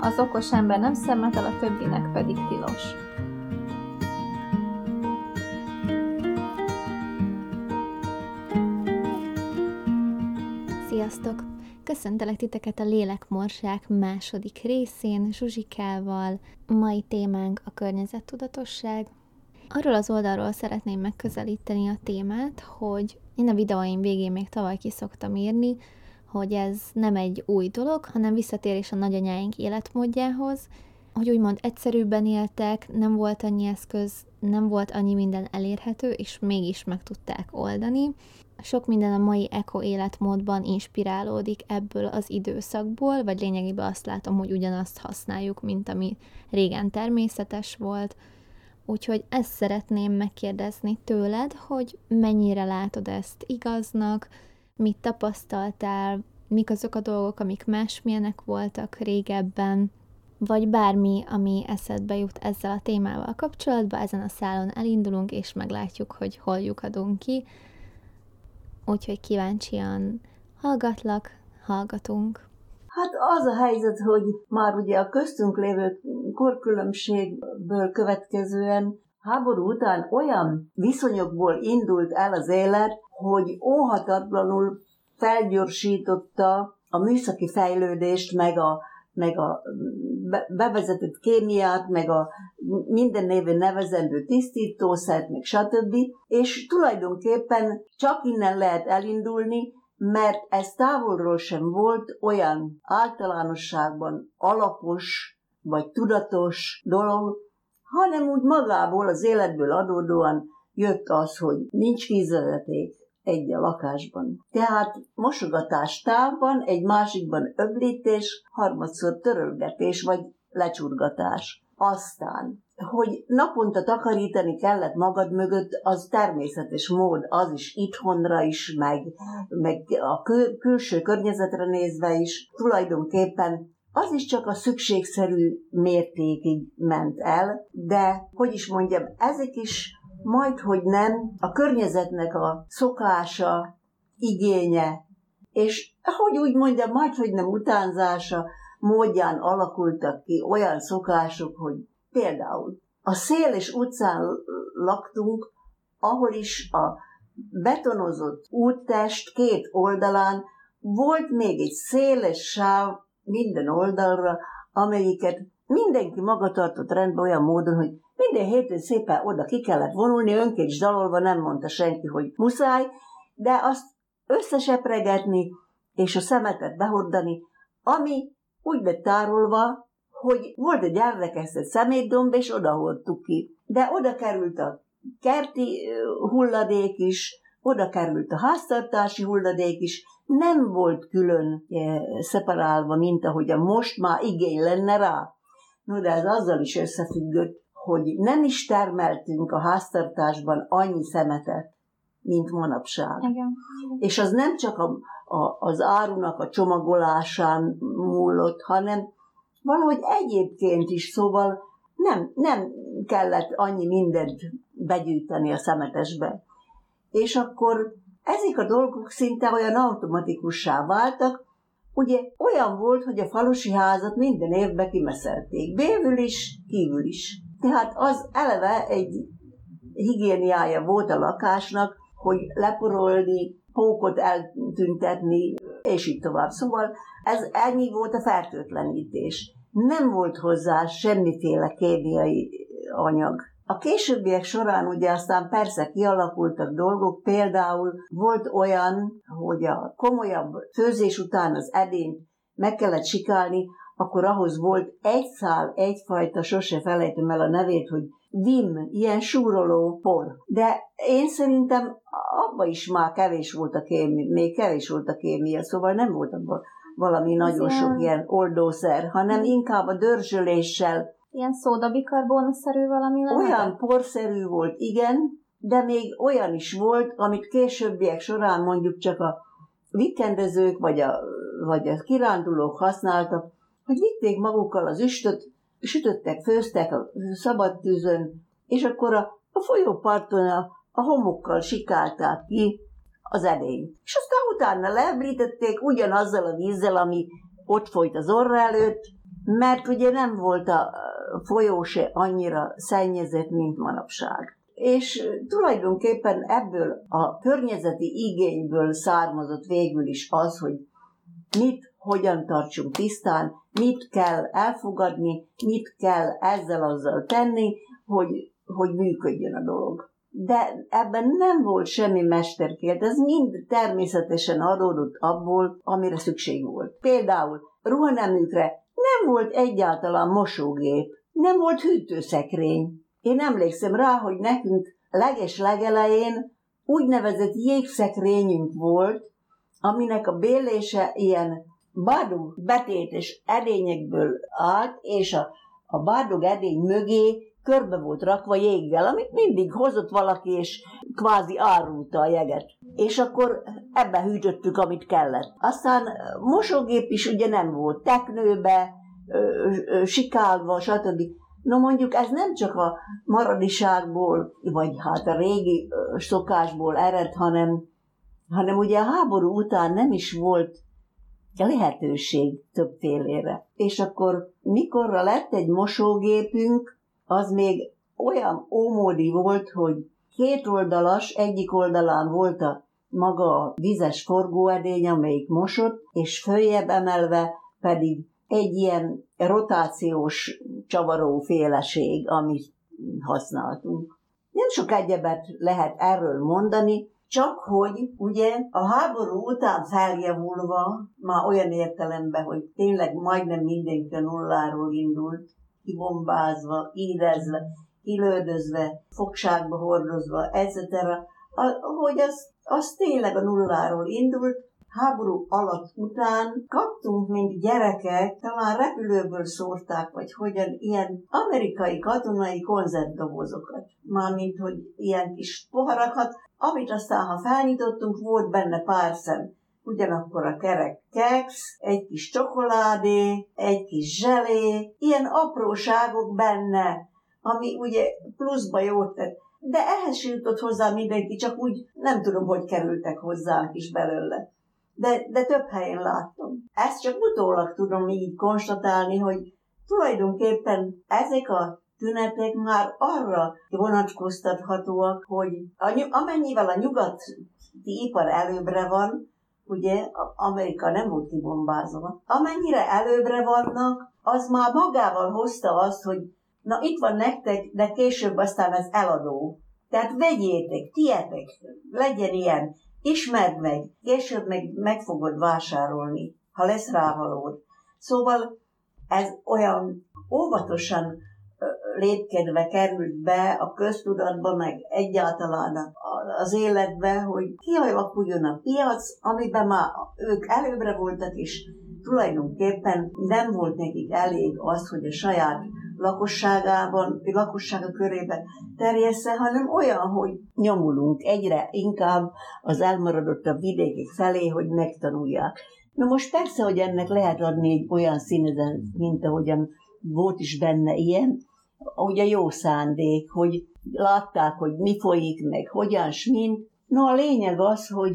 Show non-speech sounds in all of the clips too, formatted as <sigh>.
az okos ember nem szemetel, a többinek pedig tilos. Sziasztok! Köszöntelek titeket a Lélekmorsák második részén Zsuzsikával. Mai témánk a környezettudatosság. Arról az oldalról szeretném megközelíteni a témát, hogy én a videóim végén még tavaly ki szoktam írni, hogy ez nem egy új dolog, hanem visszatérés a nagyanyáink életmódjához, hogy úgymond egyszerűbben éltek, nem volt annyi eszköz, nem volt annyi minden elérhető, és mégis meg tudták oldani. Sok minden a mai eko életmódban inspirálódik ebből az időszakból, vagy lényegében azt látom, hogy ugyanazt használjuk, mint ami régen természetes volt. Úgyhogy ezt szeretném megkérdezni tőled, hogy mennyire látod ezt igaznak, mit tapasztaltál, mik azok a dolgok, amik másmilyenek voltak régebben, vagy bármi, ami eszedbe jut ezzel a témával kapcsolatban, ezen a szálon elindulunk, és meglátjuk, hogy hol lyukadunk ki. Úgyhogy kíváncsian hallgatlak, hallgatunk. Hát az a helyzet, hogy már ugye a köztünk lévő korkülönbségből következően háború után olyan viszonyokból indult el az élet, hogy óhatatlanul felgyorsította a műszaki fejlődést, meg a, meg a bevezetett kémiát, meg a minden néven nevezendő tisztítószert, meg stb. És tulajdonképpen csak innen lehet elindulni, mert ez távolról sem volt olyan általánosságban alapos vagy tudatos dolog, hanem úgy magából az életből adódóan jött az, hogy nincs vízvezeték, egy a lakásban. Tehát mosogatás távban, egy másikban öblítés, harmadszor törölgetés vagy lecsurgatás. Aztán, hogy naponta takarítani kellett magad mögött, az természetes mód, az is itthonra is, meg, meg a kül- külső környezetre nézve is, tulajdonképpen az is csak a szükségszerű mértékig ment el, de, hogy is mondjam, ezek is majd, hogy nem, a környezetnek a szokása, igénye, és hogy úgy mondja, majd, hogy nem utánzása módján alakultak ki olyan szokások, hogy például a szél és utcán laktunk, ahol is a betonozott úttest két oldalán volt még egy széles sáv minden oldalra, amelyiket mindenki maga tartott rendben olyan módon, hogy minden héten szépen oda ki kellett vonulni, önként dalolva nem mondta senki, hogy muszáj, de azt összesepregetni, és a szemetet behordani, ami úgy lett tárolva, hogy volt egy elrekesztett szemétdomb, és oda hordtuk ki. De oda került a kerti hulladék is, oda került a háztartási hulladék is, nem volt külön szeparálva, mint ahogy a most már igény lenne rá. No, de ez azzal is összefüggött, hogy nem is termeltünk a háztartásban annyi szemetet, mint manapság. Igen. És az nem csak a, a, az árunak a csomagolásán múlott, hanem valahogy egyébként is, szóval nem, nem kellett annyi mindent begyűjteni a szemetesbe. És akkor ezek a dolgok szinte olyan automatikussá váltak, ugye olyan volt, hogy a falusi házat minden évben kimeszelték, bévül is, kívül is. Tehát az eleve egy higiéniája volt a lakásnak, hogy leporolni, pókot eltüntetni, és így tovább. Szóval ez ennyi volt a fertőtlenítés. Nem volt hozzá semmiféle kémiai anyag. A későbbiek során ugye aztán persze kialakultak dolgok, például volt olyan, hogy a komolyabb főzés után az edényt meg kellett sikálni, akkor ahhoz volt egy szál, egyfajta, sose felejtem el a nevét, hogy Vim, ilyen súroló por. De én szerintem abba is már kevés volt a kémia, még kevés volt a kémia, szóval nem volt abban valami nagyon sok ilyen oldószer, hanem inkább a dörzsöléssel. Ilyen szódabikarbónaszerű valami lehet? Olyan porszerű volt, igen, de még olyan is volt, amit későbbiek során mondjuk csak a vikendezők vagy a, vagy a kirándulók használtak, hogy vitték magukkal az üstöt, sütöttek, főztek a szabad tűzön, és akkor a, a folyóparton a, a homokkal sikálták ki az edényt. És aztán utána leemlítették ugyanazzal a vízzel, ami ott folyt az orra előtt, mert ugye nem volt a folyó se annyira szennyezett, mint manapság. És tulajdonképpen ebből a környezeti igényből származott végül is az, hogy mit, hogyan tartsunk tisztán, mit kell elfogadni, mit kell ezzel-azzal tenni, hogy, hogy működjön a dolog. De ebben nem volt semmi mesterkélt, ez mind természetesen adódott abból, amire szükség volt. Például ruhaneműkre nem volt egyáltalán mosógép, nem volt hűtőszekrény. Én emlékszem rá, hogy nekünk leges legelején úgynevezett jégszekrényünk volt, aminek a bélése ilyen bardug betétes edényekből állt, és a, a bardug edény mögé körbe volt rakva jéggel, amit mindig hozott valaki, és kvázi árulta a jeget. És akkor ebbe hűtöttük, amit kellett. Aztán mosógép is ugye nem volt teknőbe, sikálva, stb. No mondjuk ez nem csak a maradiságból, vagy hát a régi szokásból ered, hanem, hanem ugye a háború után nem is volt lehetőség többfélére. És akkor mikorra lett egy mosógépünk, az még olyan ómódi volt, hogy két oldalas, egyik oldalán volt a maga a vizes forgóedény, amelyik mosott, és följebb emelve pedig egy ilyen rotációs csavaró féleség, amit használtunk. Nem sok egyebet lehet erről mondani, csak hogy ugye a háború után feljavulva, már olyan értelemben, hogy tényleg majdnem mindenki nulláról indult, kibombázva, érezve, kilődözve, fogságba hordozva, etc., hogy az, az tényleg a nulláról indult, háború alatt után kaptunk, mint gyerekek, talán repülőből szórták, vagy hogyan, ilyen amerikai katonai konzervdobozokat. Mármint, hogy ilyen kis poharakat, amit aztán, ha felnyitottunk, volt benne pár szem ugyanakkor a kerek keks, egy kis csokoládé, egy kis zselé, ilyen apróságok benne, ami ugye pluszba jót tett. De ehhez jutott hozzá mindenki, csak úgy nem tudom, hogy kerültek hozzánk is belőle. De, de több helyen láttam. Ezt csak utólag tudom így konstatálni, hogy tulajdonképpen ezek a tünetek már arra vonatkoztathatóak, hogy amennyivel a nyugati ipar előbbre van, ugye Amerika nem volt kibombázva. Amennyire előbbre vannak, az már magával hozta azt, hogy na itt van nektek, de később aztán ez eladó. Tehát vegyétek, tietek, legyen ilyen, ismerd meg, később meg, meg fogod vásárolni, ha lesz rávalód. Szóval ez olyan óvatosan lépkedve került be a köztudatba, meg egyáltalán az életbe, hogy kialakuljon a piac, amiben már ők előbbre voltak, és tulajdonképpen nem volt nekik elég az, hogy a saját lakosságában, lakossága körében terjessze, hanem olyan, hogy nyomulunk egyre inkább az elmaradottabb vidékek felé, hogy megtanulják. Na most persze, hogy ennek lehet adni egy olyan színezet, mint ahogyan volt is benne ilyen, ugye jó szándék, hogy látták, hogy mi folyik, meg hogyan, mint. No a lényeg az, hogy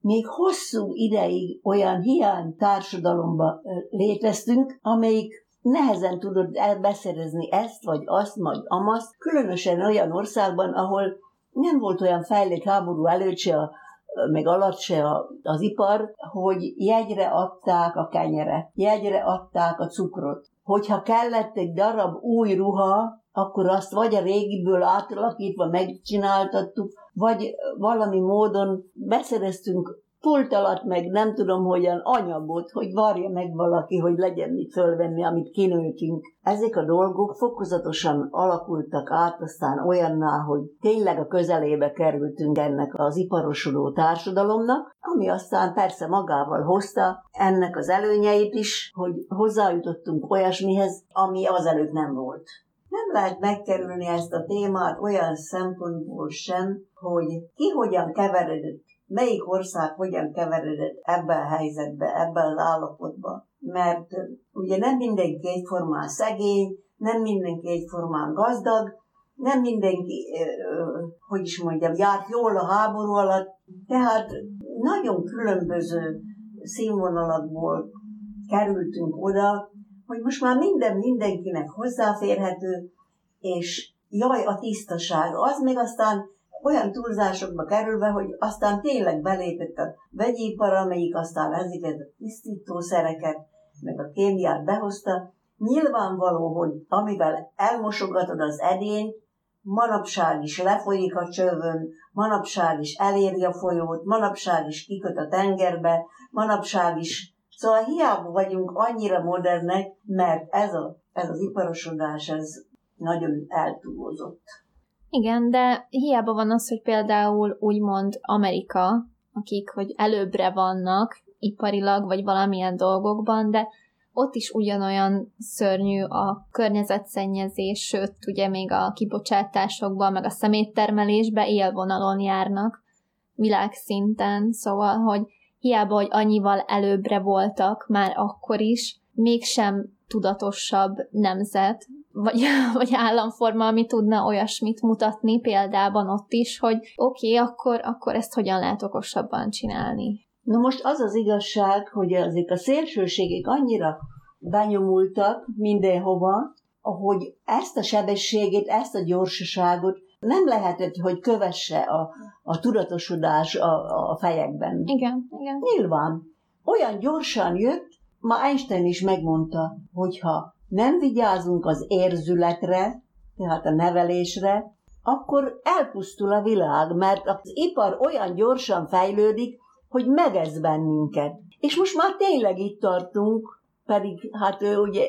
még hosszú ideig olyan hiány társadalomba léteztünk, amelyik nehezen tudott elbeszerezni ezt, vagy azt, vagy amaszt, különösen olyan országban, ahol nem volt olyan fejlett háború előtt se, a, meg alatt se a, az ipar, hogy jegyre adták a kenyeret, jegyre adták a cukrot. Hogyha kellett egy darab új ruha, akkor azt vagy a régiből átalakítva megcsináltattuk, vagy valami módon beszereztünk pult alatt meg nem tudom hogyan anyagot, hogy varja meg valaki, hogy legyen mit fölvenni, amit kinőtünk. Ezek a dolgok fokozatosan alakultak át aztán olyanná, hogy tényleg a közelébe kerültünk ennek az iparosodó társadalomnak, ami aztán persze magával hozta ennek az előnyeit is, hogy hozzájutottunk olyasmihez, ami azelőtt nem volt. Nem lehet megkerülni ezt a témát olyan szempontból sem, hogy ki hogyan keveredett melyik ország hogyan keveredett ebbe a helyzetbe, ebbe az állapotba. Mert ugye nem mindenki egyformán szegény, nem mindenki egyformán gazdag, nem mindenki, hogy is mondjam, járt jól a háború alatt, tehát nagyon különböző színvonalakból kerültünk oda, hogy most már minden mindenkinek hozzáférhető, és jaj, a tisztaság, az még aztán olyan túlzásokba kerülve, hogy aztán tényleg belépett a vegyipar, amelyik aztán ezeket a tisztítószereket, meg a kémiát behozta. Nyilvánvaló, hogy amivel elmosogatod az edényt, manapság is lefolyik a csövön, manapság is eléri a folyót, manapság is kiköt a tengerbe, manapság is. Szóval hiába vagyunk annyira modernek, mert ez, a, ez az iparosodás, ez nagyon eltúlozott. Igen, de hiába van az, hogy például úgymond Amerika, akik hogy előbbre vannak iparilag, vagy valamilyen dolgokban, de ott is ugyanolyan szörnyű a környezetszennyezés, sőt, ugye még a kibocsátásokban, meg a szeméttermelésbe élvonalon járnak világszinten, szóval, hogy hiába, hogy annyival előbbre voltak már akkor is, mégsem tudatosabb nemzet, vagy, <laughs> vagy államforma, ami tudna olyasmit mutatni példában ott is, hogy oké, okay, akkor, akkor ezt hogyan lehet okosabban csinálni. Na most az az igazság, hogy azért a szélsőségek annyira benyomultak mindenhova, hogy ezt a sebességét, ezt a gyorsaságot nem lehetett, hogy kövesse a, a tudatosodás a, a fejekben. Igen, igen. Nyilván. Olyan gyorsan jött, ma Einstein is megmondta, hogyha nem vigyázunk az érzületre, tehát a nevelésre, akkor elpusztul a világ, mert az ipar olyan gyorsan fejlődik, hogy megez bennünket. És most már tényleg itt tartunk, pedig hát ő ugye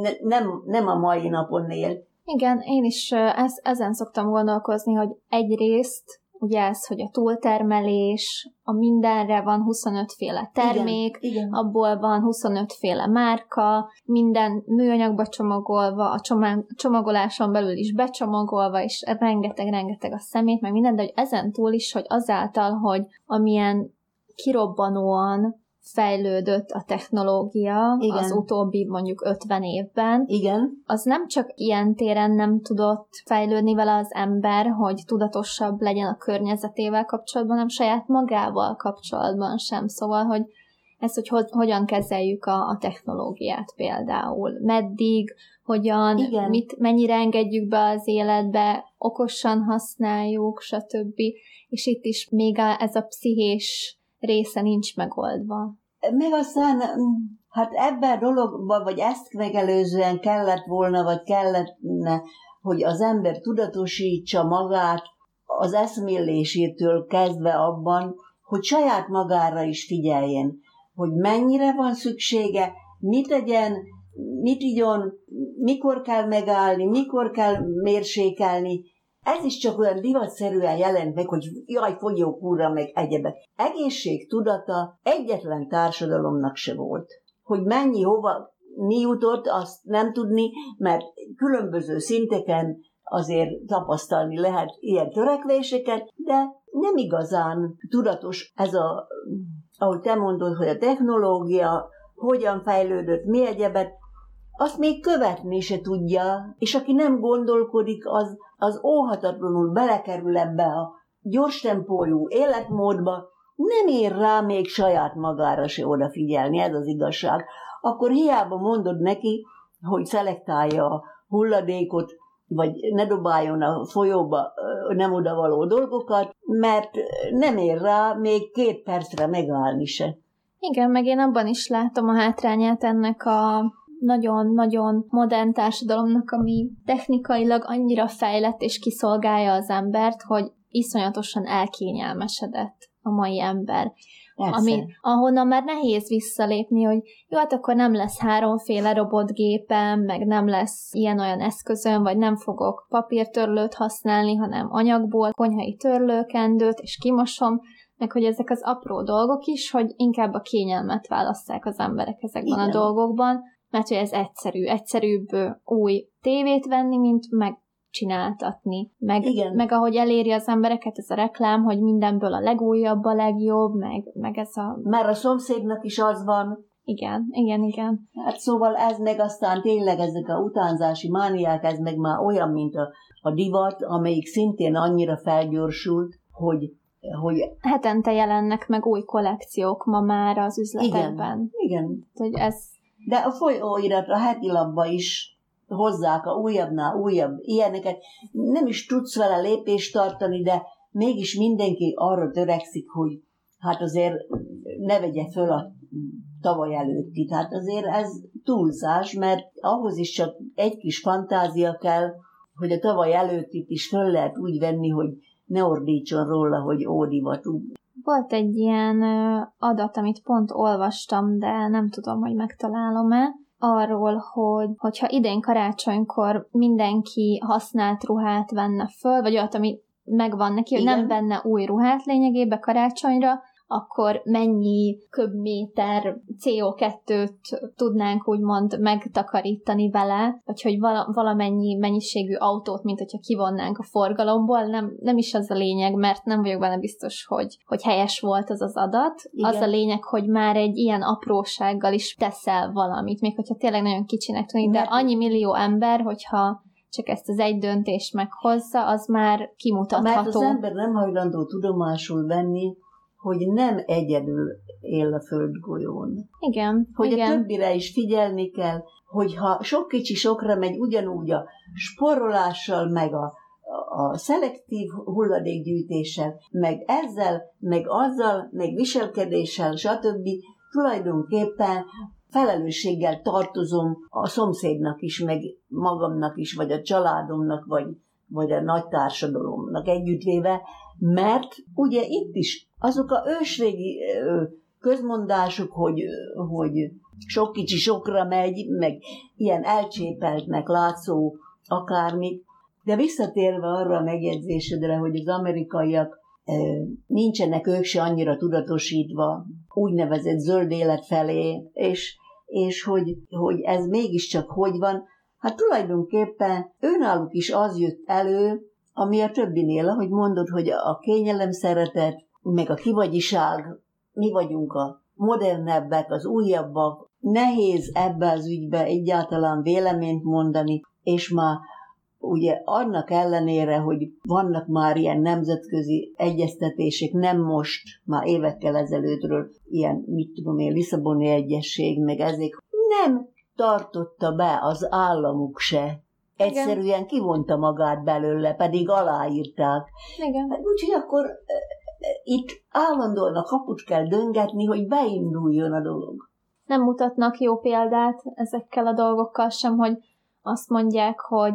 ne, nem, nem a mai napon él. Igen, én is ez, ezen szoktam gondolkozni, hogy egyrészt ugye ez, hogy a túltermelés, a mindenre van 25 féle termék, igen, igen. abból van 25 féle márka, minden műanyagba csomagolva, a csomag, csomagoláson belül is becsomagolva, és rengeteg-rengeteg a szemét, meg minden, de hogy ezen túl is, hogy azáltal, hogy amilyen kirobbanóan fejlődött a technológia Igen. az utóbbi mondjuk 50 évben. Igen. Az nem csak ilyen téren nem tudott fejlődni vele az ember, hogy tudatosabb legyen a környezetével kapcsolatban, hanem saját magával kapcsolatban sem. Szóval, hogy ez, hogy ho- hogyan kezeljük a, a technológiát például, meddig, hogyan, Igen. mit, mennyire engedjük be az életbe, okosan használjuk, stb. És itt is még a, ez a pszichés része nincs megoldva. Meg aztán, hát ebben a dologban, vagy ezt megelőzően kellett volna, vagy kellene, hogy az ember tudatosítsa magát az eszmélésétől kezdve abban, hogy saját magára is figyeljen, hogy mennyire van szüksége, mit tegyen, mit igyon, mikor kell megállni, mikor kell mérsékelni, ez is csak olyan divatszerűen jelent meg, hogy jaj, fogyókúra, meg egyebek. Egészség tudata egyetlen társadalomnak se volt. Hogy mennyi, hova, mi jutott, azt nem tudni, mert különböző szinteken azért tapasztalni lehet ilyen törekvéseket, de nem igazán tudatos ez a, ahogy te mondod, hogy a technológia hogyan fejlődött, mi egyebet, azt még követni se tudja, és aki nem gondolkodik, az, az óhatatlanul belekerül ebbe a gyors tempójú életmódba, nem ér rá még saját magára se odafigyelni, ez az igazság. Akkor hiába mondod neki, hogy szelektálja a hulladékot, vagy ne dobáljon a folyóba nem odavaló dolgokat, mert nem ér rá még két percre megállni se. Igen, meg én abban is látom a hátrányát ennek a nagyon-nagyon modern társadalomnak, ami technikailag annyira fejlett és kiszolgálja az embert, hogy iszonyatosan elkényelmesedett a mai ember. Ami, ahonnan már nehéz visszalépni, hogy jó, hát akkor nem lesz háromféle robotgépem, meg nem lesz ilyen-olyan eszközöm, vagy nem fogok papírtörlőt használni, hanem anyagból konyhai törlőkendőt, és kimosom, meg hogy ezek az apró dolgok is, hogy inkább a kényelmet válasszák az emberek ezekben Igen. a dolgokban, mert hogy ez egyszerű, egyszerűbb új tévét venni, mint megcsináltatni. Meg, Igen. meg ahogy eléri az embereket ez a reklám, hogy mindenből a legújabb, a legjobb, meg, meg ez a... Mert a szomszédnak is az van. Igen, igen, igen. Hát szóval ez meg aztán tényleg ezek a utánzási mániák, ez meg már olyan, mint a, a divat, amelyik szintén annyira felgyorsult, hogy hogy... Hetente jelennek meg új kollekciók ma már az üzletekben. Igen, igen. Hogy ez De a folyóirat, a heti labba is hozzák a újabbnál újabb ilyeneket. Nem is tudsz vele lépést tartani, de mégis mindenki arra törekszik, hogy hát azért ne vegye föl a tavaly előtti. Tehát azért ez túlzás, mert ahhoz is csak egy kis fantázia kell, hogy a tavaly előttit is föl lehet úgy venni, hogy ne ordítson róla, hogy ódivatú. Volt egy ilyen adat, amit pont olvastam, de nem tudom, hogy megtalálom-e, arról, hogy hogyha idén karácsonykor mindenki használt ruhát venne föl, vagy olyat, ami megvan neki, hogy nem venne új ruhát lényegében karácsonyra, akkor mennyi köbméter CO2-t tudnánk úgymond megtakarítani vele, vagy hogy valamennyi mennyiségű autót, mint hogyha kivonnánk a forgalomból, nem, nem is az a lényeg, mert nem vagyok benne biztos, hogy, hogy helyes volt az az adat. Igen. Az a lényeg, hogy már egy ilyen aprósággal is teszel valamit, még hogyha tényleg nagyon kicsinek tűnik, de annyi millió ember, hogyha csak ezt az egy döntést meghozza, az már kimutatható. Mert az ember nem hajlandó tudomásul venni, hogy nem egyedül él a földgolyón. Igen. Hogy igen. a többire is figyelni kell, hogyha sok kicsi sokra megy ugyanúgy a sporolással, meg a, a szelektív hulladékgyűjtéssel, meg ezzel, meg azzal, meg viselkedéssel, stb. tulajdonképpen felelősséggel tartozom a szomszédnak is, meg magamnak is, vagy a családomnak, vagy, vagy a nagy társadalomnak együttvéve, mert ugye itt is azok a ősrégi közmondások, hogy, hogy sok kicsi sokra megy, meg ilyen elcsépeltnek látszó akármit, de visszatérve arra a megjegyzésedre, hogy az amerikaiak nincsenek ők se annyira tudatosítva úgynevezett zöld élet felé, és, és hogy, hogy ez mégiscsak hogy van, hát tulajdonképpen őnáluk is az jött elő, ami a többinél, ahogy mondod, hogy a kényelem szeretet, meg a kivagyiság, mi vagyunk a modernebbek, az újabbak, nehéz ebbe az ügybe egyáltalán véleményt mondani, és már ugye annak ellenére, hogy vannak már ilyen nemzetközi egyeztetések, nem most, már évekkel ezelőttről ilyen, mit tudom én, Lisszaboni egyesség, meg ezek, nem tartotta be az államuk se Egyszerűen kivonta magát belőle, pedig aláírták. Igen. Úgyhogy akkor itt állandóan a kaput kell döngetni, hogy beinduljon a dolog. Nem mutatnak jó példát ezekkel a dolgokkal sem, hogy azt mondják, hogy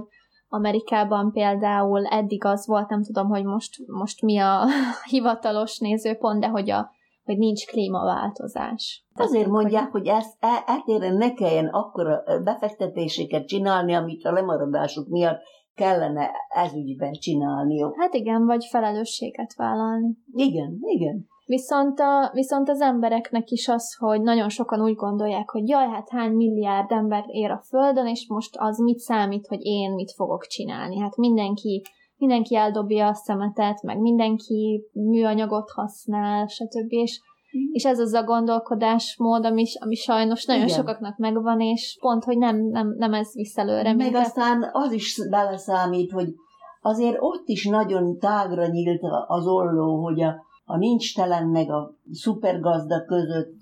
Amerikában például eddig az volt, nem tudom, hogy most, most mi a <laughs> hivatalos nézőpont, de hogy a hogy nincs klímaváltozás. Azért mondják, hogy ezt eltéren ne kelljen akkora befektetéseket csinálni, amit a lemaradásuk miatt kellene ezügyben csinálniuk. Hát igen, vagy felelősséget vállalni. Igen, igen. Viszont, a, viszont az embereknek is az, hogy nagyon sokan úgy gondolják, hogy jaj, hát hány milliárd ember ér a Földön, és most az mit számít, hogy én mit fogok csinálni. Hát mindenki mindenki eldobja a szemetet, meg mindenki műanyagot használ, stb. És, mm. és ez az a gondolkodásmód, ami, ami sajnos nagyon Igen. sokaknak megvan, és pont, hogy nem, nem, nem ez visz előre. Meg minket. aztán az is beleszámít, hogy azért ott is nagyon tágra nyílt az olló, hogy a, a nincs telen meg a szupergazda között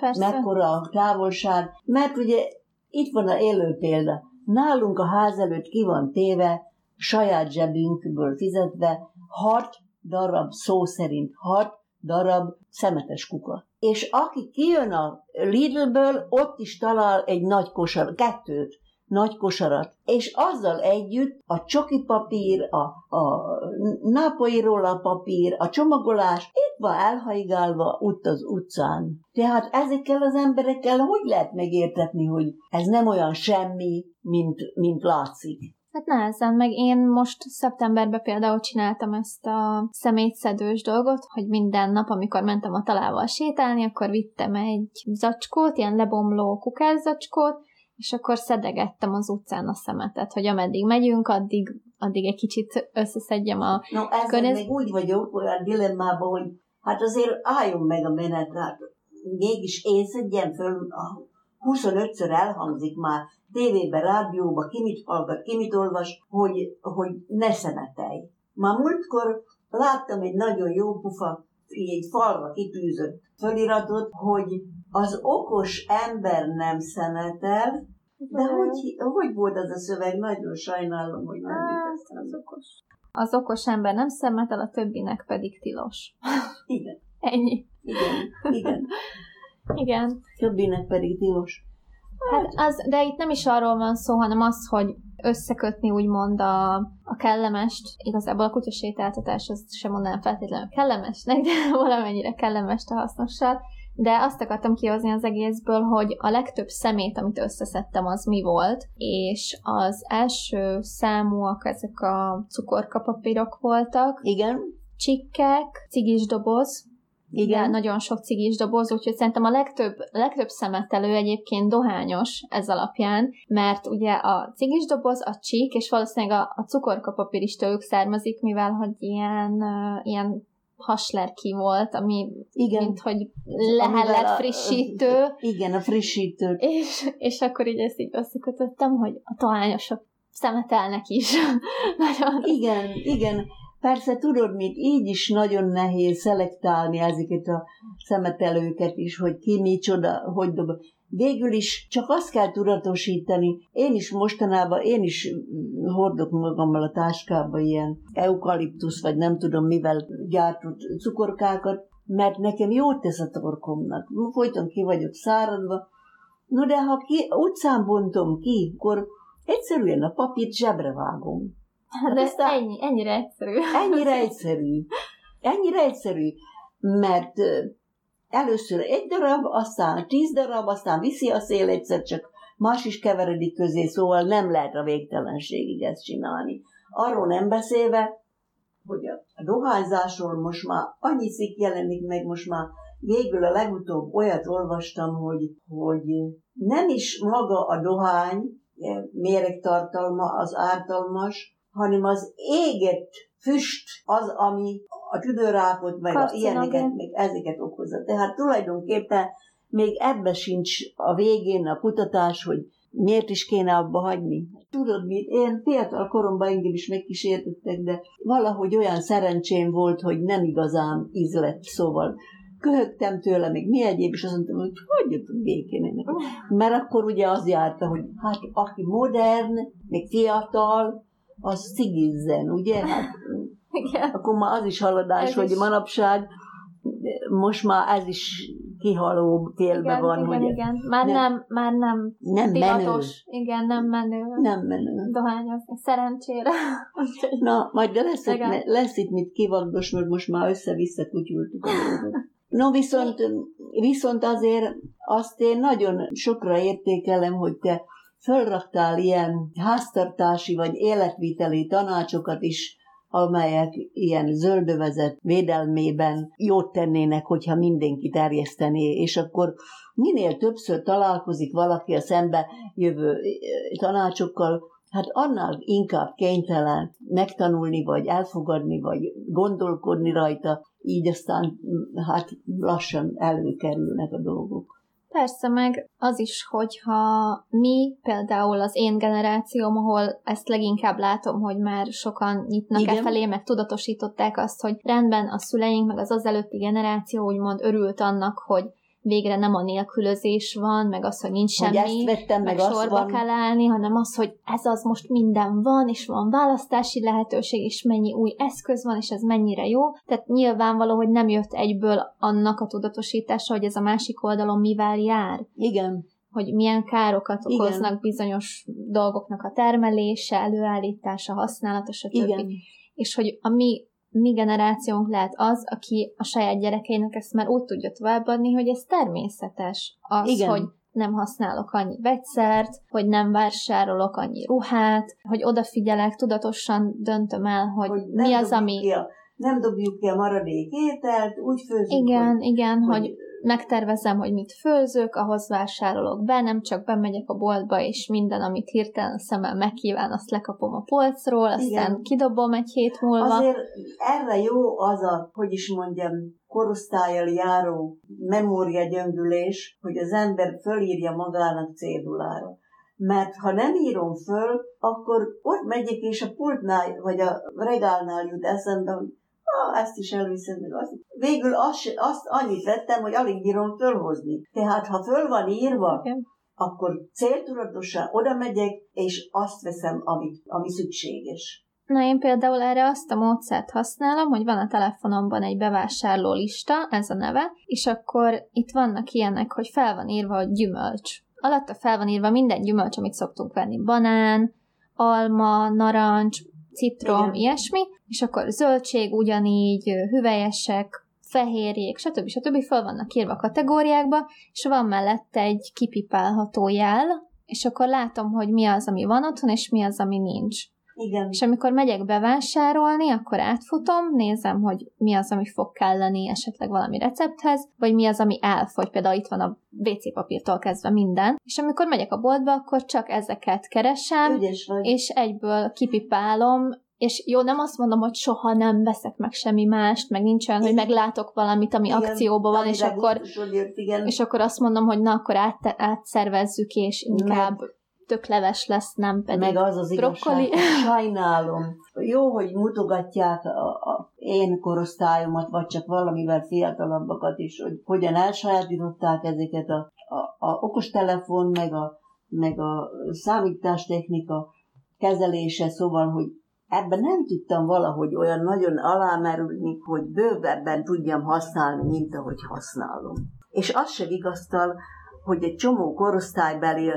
Persze. mekkora a távolság, mert ugye itt van a élő példa. Nálunk a ház előtt ki van téve saját zsebünkből fizetve hat darab, szó szerint hat darab szemetes kuka. És aki kijön a Lidlből, ott is talál egy nagy kosar, kettőt, nagy kosarat, és azzal együtt a csoki papír, a, a nápoi papír, a csomagolás itt van elhaigálva ott az utcán. Tehát ezekkel az emberekkel hogy lehet megértetni, hogy ez nem olyan semmi, mint, mint látszik? Hát nehezen, meg én most szeptemberben például csináltam ezt a szemétszedős dolgot, hogy minden nap, amikor mentem a talával sétálni, akkor vittem egy zacskót, ilyen lebomló kukászacskót, és akkor szedegettem az utcán a szemetet, hogy ameddig megyünk, addig, addig egy kicsit összeszedjem a No, ezzel környez... még úgy vagyok olyan dilemmában, hogy hát azért álljon meg a menet, hát mégis én szedjem föl, 25-ször elhangzik már tévébe, rádióba, ki mit hallgat, ki mit olvas, hogy, hogy ne szemetelj. Már múltkor láttam egy nagyon jó pufa egy falra kitűzött föliratot, hogy az okos ember nem szemetel, de hogy, hogy volt az a szöveg? Nagyon sajnálom, hogy nem hát, az okos. Az okos ember nem szemetel, a többinek pedig tilos. Igen. <laughs> Ennyi. Igen, igen. Igen. Többinek pedig tilos. Hát az, de itt nem is arról van szó, hanem az, hogy összekötni úgymond a, a kellemest. Igazából a kutyasétáltatás az sem mondanám feltétlenül kellemesnek, de <laughs> valamennyire kellemes a hasznossal. De azt akartam kihozni az egészből, hogy a legtöbb szemét, amit összeszedtem, az mi volt, és az első számúak ezek a cukorkapapírok voltak. Igen. Csikkek, cigis doboz, igen. nagyon sok cigis doboz, úgyhogy szerintem a legtöbb, legtöbb szemetelő egyébként dohányos ez alapján, mert ugye a cigis doboz, a csík, és valószínűleg a, a cukorkapapír is tőlük származik, mivel hogy ilyen, uh, ilyen haslerki volt, ami igen. mint hogy lehellet frissítő. Igen, a frissítő. És, és akkor így ezt így összekötöttem, hogy a dohányosok szemetelnek is. <laughs> Nagyon. Igen, igen. Persze tudod mit, így is nagyon nehéz szelektálni ezeket a szemetelőket is, hogy ki micsoda, hogy dob. Végül is csak azt kell tudatosítani. Én is mostanában, én is hordok magammal a táskába ilyen eukaliptusz, vagy nem tudom mivel gyártott cukorkákat, mert nekem jót tesz a torkomnak. Folyton ki vagyok száradva. No de ha ki, utcán bontom ki, akkor egyszerűen a papírt zsebre vágom Hát de aztán ennyi, ennyire egyszerű. Ennyire egyszerű. Ennyire egyszerű, mert először egy darab, aztán tíz darab, aztán viszi a szél egyszer, csak más is keveredik közé, szóval nem lehet a végtelenségig ezt csinálni. Arról nem beszélve, hogy a dohányzásról most már annyi szik jelenik meg, most már végül a legutóbb olyat olvastam, hogy, hogy nem is maga a dohány méregtartalma az ártalmas, hanem az égett füst az, ami a tüdőrákot, meg a ilyeneket, meg ezeket okozza. Tehát tulajdonképpen még ebbe sincs a végén a kutatás, hogy miért is kéne abba hagyni. Tudod mit, én fiatal koromban engem is megkísértettek, de valahogy olyan szerencsém volt, hogy nem igazán ízlett, szóval köhögtem tőle, még mi egyéb, és azt mondtam, hogy hagyjatok békén ennek. Mert akkor ugye az járta, hogy hát aki modern, még fiatal, az cigizzen, ugye? Hát, <laughs> Igen. Akkor már az is haladás, ez hogy is. manapság most már ez is kihaló télbe igen, van. Igen, hogy igen. Már nem, nem, már nem, nem divatos. menő. Igen, nem menő. Nem menő. Dohányozni, szerencsére. <laughs> Na, majd de lesz, itt, lesz itt mit kivagdos, mert most már össze-vissza kutyultuk a No, viszont, viszont azért azt én nagyon sokra értékelem, hogy te fölraktál ilyen háztartási vagy életviteli tanácsokat is, amelyek ilyen zöldövezet védelmében jót tennének, hogyha mindenki terjesztené, és akkor minél többször találkozik valaki a szembe jövő tanácsokkal, hát annál inkább kénytelen megtanulni, vagy elfogadni, vagy gondolkodni rajta, így aztán hát lassan előkerülnek a dolgok. Persze, meg az is, hogyha mi, például az én generációm, ahol ezt leginkább látom, hogy már sokan nyitnak Igen. e felé, meg tudatosították azt, hogy rendben a szüleink, meg az az előtti generáció úgymond örült annak, hogy végre nem a nélkülözés van, meg az, hogy nincs hogy semmi, vettem, meg, meg sorba van. kell állni, hanem az, hogy ez az most minden van, és van választási lehetőség, és mennyi új eszköz van, és ez mennyire jó. Tehát nyilvánvaló, hogy nem jött egyből annak a tudatosítása, hogy ez a másik oldalon mivel jár. Igen hogy milyen károkat okoznak Igen. bizonyos dolgoknak a termelése, előállítása, használata, stb. Igen. És hogy a mi mi generációnk lehet az, aki a saját gyerekeinek ezt már úgy tudja továbbadni, hogy ez természetes. Az, Igen. hogy nem használok annyi vegyszert, hogy nem vásárolok annyi ruhát, hogy odafigyelek, tudatosan döntöm el, hogy, hogy mi az, ami... Ki a, nem dobjuk ki a maradék ételt, úgy főzünk, Igen, hogy, igen, hogy, hogy megtervezem, hogy mit főzök, ahhoz vásárolok be, nem csak bemegyek a boltba, és minden, amit hirtelen szemmel megkíván, azt lekapom a polcról, aztán Igen. kidobom egy hét múlva. Azért erre jó az a, hogy is mondjam, korosztályjal járó memória gyöngülés, hogy az ember fölírja magának cédulára. Mert ha nem írom föl, akkor ott megyek, és a pultnál, vagy a regálnál jut eszembe, hogy ah, ezt is elviszem, meg azt. Végül azt, azt annyit vettem, hogy alig bírom fölhozni. Tehát, ha föl van írva, Igen. akkor céltudatosan oda megyek, és azt veszem, ami, ami szükséges. Na én például erre azt a módszert használom, hogy van a telefonomban egy bevásárló lista, ez a neve, és akkor itt vannak ilyenek, hogy fel van írva, hogy gyümölcs. Alatta fel van írva minden gyümölcs, amit szoktunk venni. Banán, alma, narancs, citrom, Igen. ilyesmi, és akkor zöldség ugyanígy, hüvelyesek, fehérjék, stb. stb. fel vannak írva a kategóriákba, és van mellette egy kipipálható jel, és akkor látom, hogy mi az, ami van otthon, és mi az, ami nincs. Igen. És amikor megyek bevásárolni, akkor átfutom, nézem, hogy mi az, ami fog kelleni esetleg valami recepthez, vagy mi az, ami elfogy. Például itt van a WC papírtól kezdve minden. És amikor megyek a boltba, akkor csak ezeket keresem, és egyből kipipálom, és jó, nem azt mondom, hogy soha nem veszek meg semmi mást, meg nincs olyan, hogy meglátok valamit, ami igen, akcióban van, és akkor, jött, és akkor azt mondom, hogy na, akkor át, átszervezzük, és inkább meg tök leves lesz, nem pedig Meg az az brokkoli. igazság, <laughs> sajnálom. Jó, hogy mutogatják a, a én korosztályomat, vagy csak valamivel fiatalabbakat is, hogy hogyan elsajátították ezeket a, a, a okostelefon, meg a, meg a számítástechnika kezelése, szóval, hogy ebben nem tudtam valahogy olyan nagyon alámerülni, hogy bővebben tudjam használni, mint ahogy használom. És az se vigasztal, hogy egy csomó korosztálybeli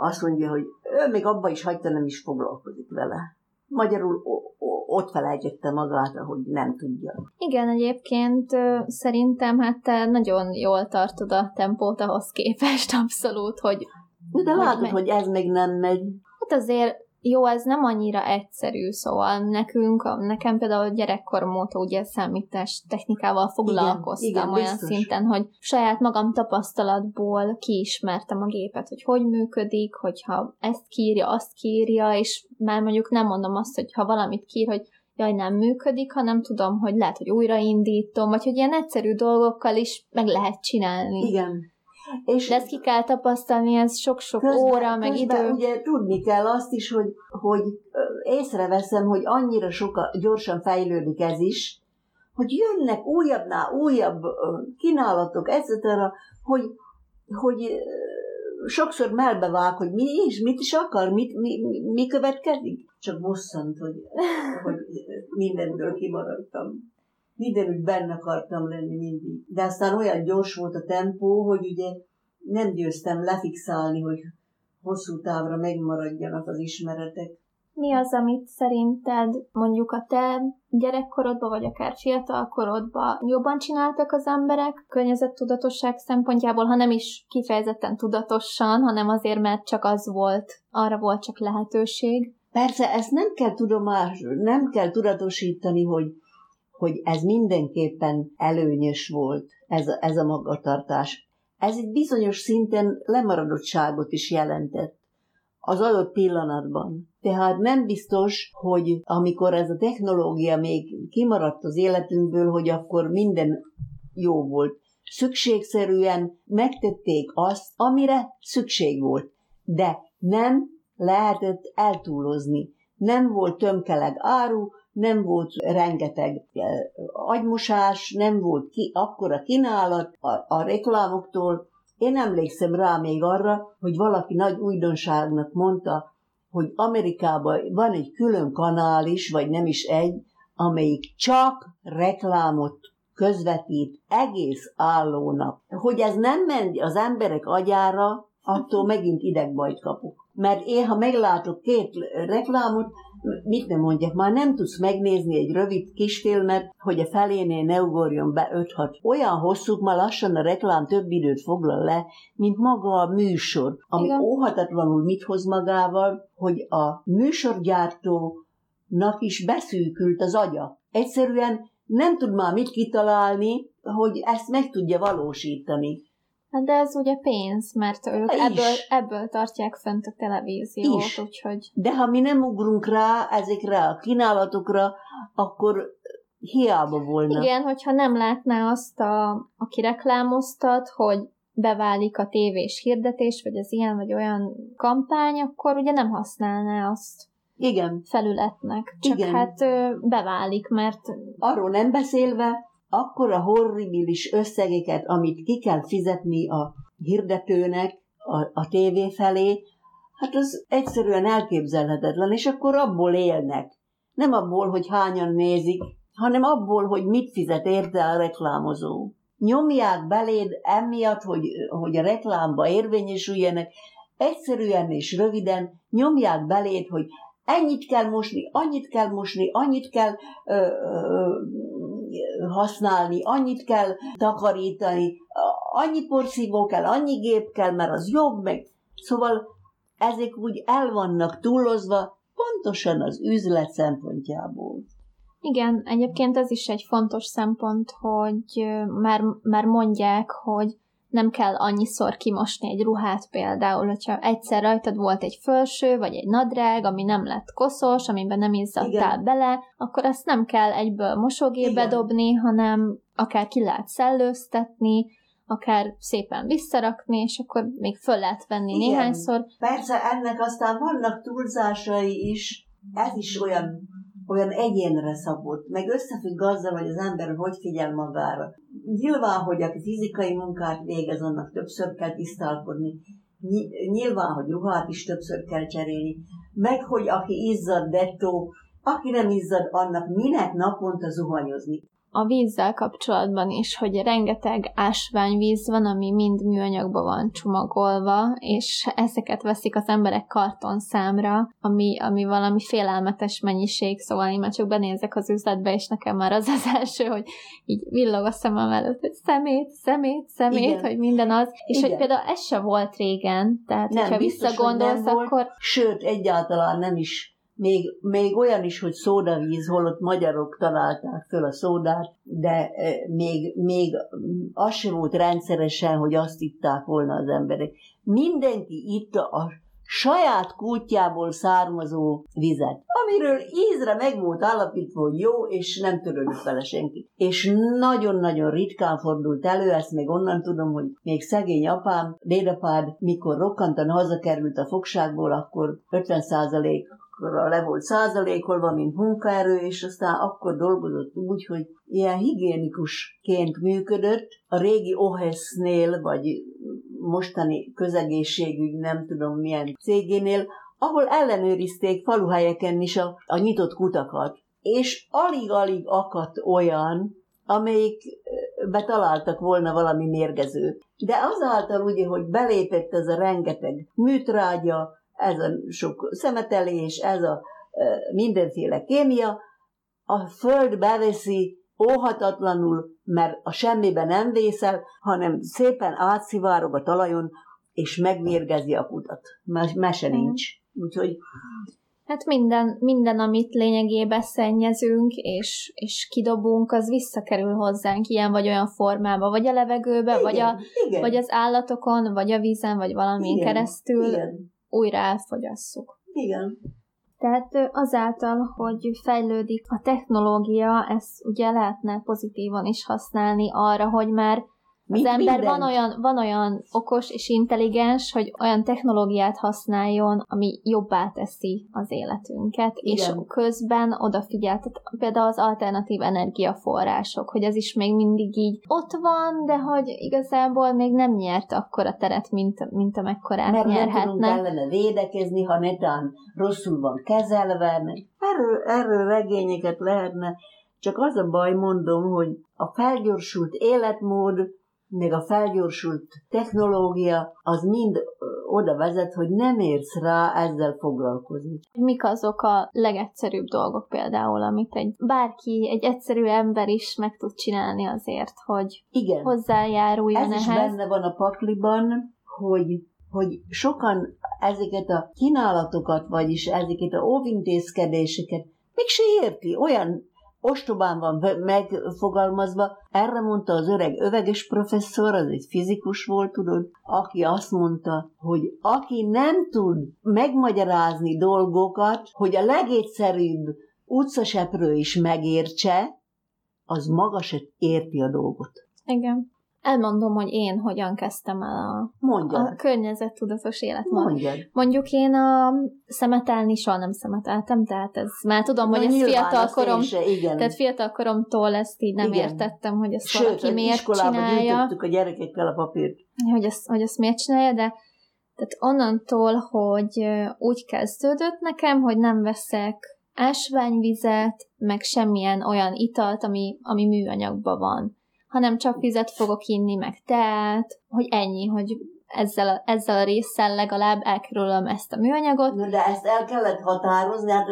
azt mondja, hogy ő még abba is hagyta, nem is foglalkozik vele. Magyarul ott felejtette magát, hogy nem tudja. Igen, egyébként szerintem hát te nagyon jól tartod a tempót ahhoz képest, <laughs> abszolút, hogy... De hogy látod, megy. hogy ez még nem megy. Hát azért jó, ez nem annyira egyszerű, szóval nekünk, nekem például gyerekkorom óta ugye számítás technikával foglalkoztam igen, igen, olyan biztos. szinten, hogy saját magam tapasztalatból kiismertem a gépet, hogy hogy működik, hogyha ezt kírja, azt kírja, és már mondjuk nem mondom azt, hogy ha valamit kír, hogy jaj, nem működik, hanem tudom, hogy lehet, hogy újraindítom, vagy hogy ilyen egyszerű dolgokkal is meg lehet csinálni. Igen. És De ezt ki kell tapasztalni, ez sok-sok közben, óra, meg közben idő. ugye tudni kell azt is, hogy, hogy észreveszem, hogy annyira soka, gyorsan fejlődik ez is, hogy jönnek újabbnál újabb kínálatok, etc., hogy, hogy sokszor melbevág, hogy mi is, mit is akar, mit, mi, mi következik. Csak bosszant, hogy, hogy mindenből kimaradtam mindenütt benne akartam lenni mindig. De aztán olyan gyors volt a tempó, hogy ugye nem győztem lefixálni, hogy hosszú távra megmaradjanak az ismeretek. Mi az, amit szerinted mondjuk a te gyerekkorodban, vagy akár fiatalkorodban jobban csináltak az emberek környezettudatosság szempontjából, ha nem is kifejezetten tudatosan, hanem azért, mert csak az volt, arra volt csak lehetőség? Persze, ezt nem kell tudomás, nem kell tudatosítani, hogy hogy ez mindenképpen előnyös volt, ez a, ez a magatartás. Ez egy bizonyos szinten lemaradottságot is jelentett az adott pillanatban. Tehát nem biztos, hogy amikor ez a technológia még kimaradt az életünkből, hogy akkor minden jó volt. Szükségszerűen megtették azt, amire szükség volt. De nem lehetett eltúlozni. Nem volt tömkeleg áru, nem volt rengeteg agymosás, nem volt ki, akkora kínálat a, a reklámoktól. Én emlékszem rá még arra, hogy valaki nagy újdonságnak mondta, hogy Amerikában van egy külön kanál is, vagy nem is egy, amelyik csak reklámot közvetít egész állónak. Hogy ez nem ment az emberek agyára, attól megint idegbajt kapok. Mert én, ha meglátok két reklámot, mit nem mondjak, már nem tudsz megnézni egy rövid kisfilmet, hogy a felénél ne ugorjon be 5-6. Olyan hosszú, már lassan a reklám több időt foglal le, mint maga a műsor, ami Igen. óhatatlanul mit hoz magával, hogy a műsorgyártónak is beszűkült az agya. Egyszerűen nem tud már mit kitalálni, hogy ezt meg tudja valósítani. Hát de ez ugye pénz, mert ők ebből, ebből tartják fent a televíziót, is. úgyhogy... De ha mi nem ugrunk rá ezekre a kínálatokra, akkor hiába volna. Igen, hogyha nem látná azt, a, aki reklámoztat, hogy beválik a tévés hirdetés, vagy az ilyen vagy olyan kampány, akkor ugye nem használná azt. Igen. felületnek. Csak Igen. hát beválik, mert... Arról nem beszélve, akkor a horribilis összegeket, amit ki kell fizetni a hirdetőnek a, a tévé felé, hát az egyszerűen elképzelhetetlen, és akkor abból élnek. Nem abból, hogy hányan nézik, hanem abból, hogy mit fizet érte a reklámozó. Nyomják beléd emiatt, hogy, hogy a reklámba érvényesüljenek, egyszerűen és röviden nyomják beléd, hogy ennyit kell mosni, annyit kell mosni, annyit kell ö, ö, használni, annyit kell takarítani, annyi porszívó kell, annyi gép kell, mert az jobb, meg... Szóval ezek úgy el vannak túlozva, pontosan az üzlet szempontjából. Igen, egyébként ez is egy fontos szempont, hogy már, már mondják, hogy nem kell annyiszor kimosni egy ruhát például, hogyha egyszer rajtad volt egy fölső, vagy egy nadrág, ami nem lett koszos, amiben nem izzadtál Igen. bele, akkor azt nem kell egyből mosógébe Igen. dobni, hanem akár ki lehet szellőztetni, akár szépen visszarakni, és akkor még föl lehet venni Igen. néhányszor. Persze ennek aztán vannak túlzásai is, ez is olyan olyan egyénre szabott, meg összefügg azzal, hogy az ember hogy figyel magára. Nyilván, hogy aki fizikai munkát végez, annak többször kell tisztálkodni, nyilván, hogy ruhát is többször kell cserélni, meg hogy aki izzad dettó, aki nem izzad, annak minek naponta zuhanyozni a vízzel kapcsolatban is, hogy rengeteg ásványvíz van, ami mind műanyagba van csomagolva, és ezeket veszik az emberek karton számra, ami, ami valami félelmetes mennyiség, szóval én már csak benézek az üzletbe, és nekem már az az <laughs> első, hogy így villog a szemem előtt, hogy szemét, szemét, szemét, Igen. hogy minden az, és Igen. hogy például ez se volt régen, tehát nem, hogyha visszagondolsz, akkor... Volt, sőt, egyáltalán nem is még, még olyan is, hogy szódavíz, holott magyarok találták föl a szódát, de e, még, még az sem volt rendszeresen, hogy azt itták volna az emberek. Mindenki itta a saját kútjából származó vizet, amiről ízre meg volt állapítva, hogy jó, és nem törődött vele senki. És nagyon-nagyon ritkán fordult elő, ezt még onnan tudom, hogy még szegény apám, dédapád, mikor rokkantan hazakerült a fogságból, akkor 50 le volt százalékolva, mint munkaerő, és aztán akkor dolgozott úgy, hogy ilyen higiénikusként működött. A régi OHESZ-nél, vagy mostani közegészségügy, nem tudom milyen cégénél, ahol ellenőrizték faluhelyeken is a, a nyitott kutakat. És alig-alig akadt olyan, amelyik betaláltak volna valami mérgezőt. De azáltal ugye, hogy belépett ez a rengeteg műtrágya, ez a sok szemetelés, ez a mindenféle kémia, a föld beveszi óhatatlanul, mert a semmibe nem vészel, hanem szépen átszivárog a talajon, és megmérgezi a kutat. Mese mhm. nincs. Úgyhogy Hát minden, minden, amit lényegében szennyezünk és, és kidobunk, az visszakerül hozzánk ilyen vagy olyan formába, vagy a levegőbe, igen, vagy, a, igen. vagy az állatokon, vagy a vízen, vagy valamin igen, keresztül. Igen újra elfogyasszuk. Igen. Tehát azáltal, hogy fejlődik a technológia, ezt ugye lehetne pozitívan is használni arra, hogy már az ember van olyan, van olyan okos és intelligens, hogy olyan technológiát használjon, ami jobbá teszi az életünket, Igen. és közben odafigyel, tehát például az alternatív energiaforrások, hogy ez is még mindig így ott van, de hogy igazából még nem nyert akkor a teret, mint, mint amekkorát Mert nyerhetne. Mert nem ellene védekezni, ha netán rosszul van kezelve, erről, erről regényeket lehetne, csak az a baj, mondom, hogy a felgyorsult életmód még a felgyorsult technológia, az mind oda vezet, hogy nem érsz rá ezzel foglalkozni. Mik azok a legegyszerűbb dolgok például, amit egy bárki, egy egyszerű ember is meg tud csinálni azért, hogy Igen. hozzájáruljon Ez ehhez? is benne van a pakliban, hogy hogy sokan ezeket a kínálatokat, vagyis ezeket a óvintézkedéseket még se érti. Olyan ostobán van megfogalmazva. Erre mondta az öreg öveges professzor, az egy fizikus volt, tudod, aki azt mondta, hogy aki nem tud megmagyarázni dolgokat, hogy a legegyszerűbb utcaseprő is megértse, az maga se érti a dolgot. Igen. Elmondom, hogy én hogyan kezdtem el a, Mondjad. a környezettudatos életmód. Mondjad. Mondjuk én a szemetelni soha nem szemeteltem, tehát ez már tudom, Na, hogy ez fiatal korom, igen. tehát fiatal koromtól ezt így nem igen. értettem, hogy ezt Sőt, valaki miért csinálja. a gyerekekkel a papírt. Hogy ezt, hogy ezt miért csinálja, de tehát onnantól, hogy úgy kezdődött nekem, hogy nem veszek ásványvizet, meg semmilyen olyan italt, ami, ami műanyagban van, hanem csak vizet fogok inni, meg teát, hogy ennyi, hogy ezzel a, ezzel a résszel legalább elkerülöm ezt a műanyagot. Na de ezt el kellett határozni, hát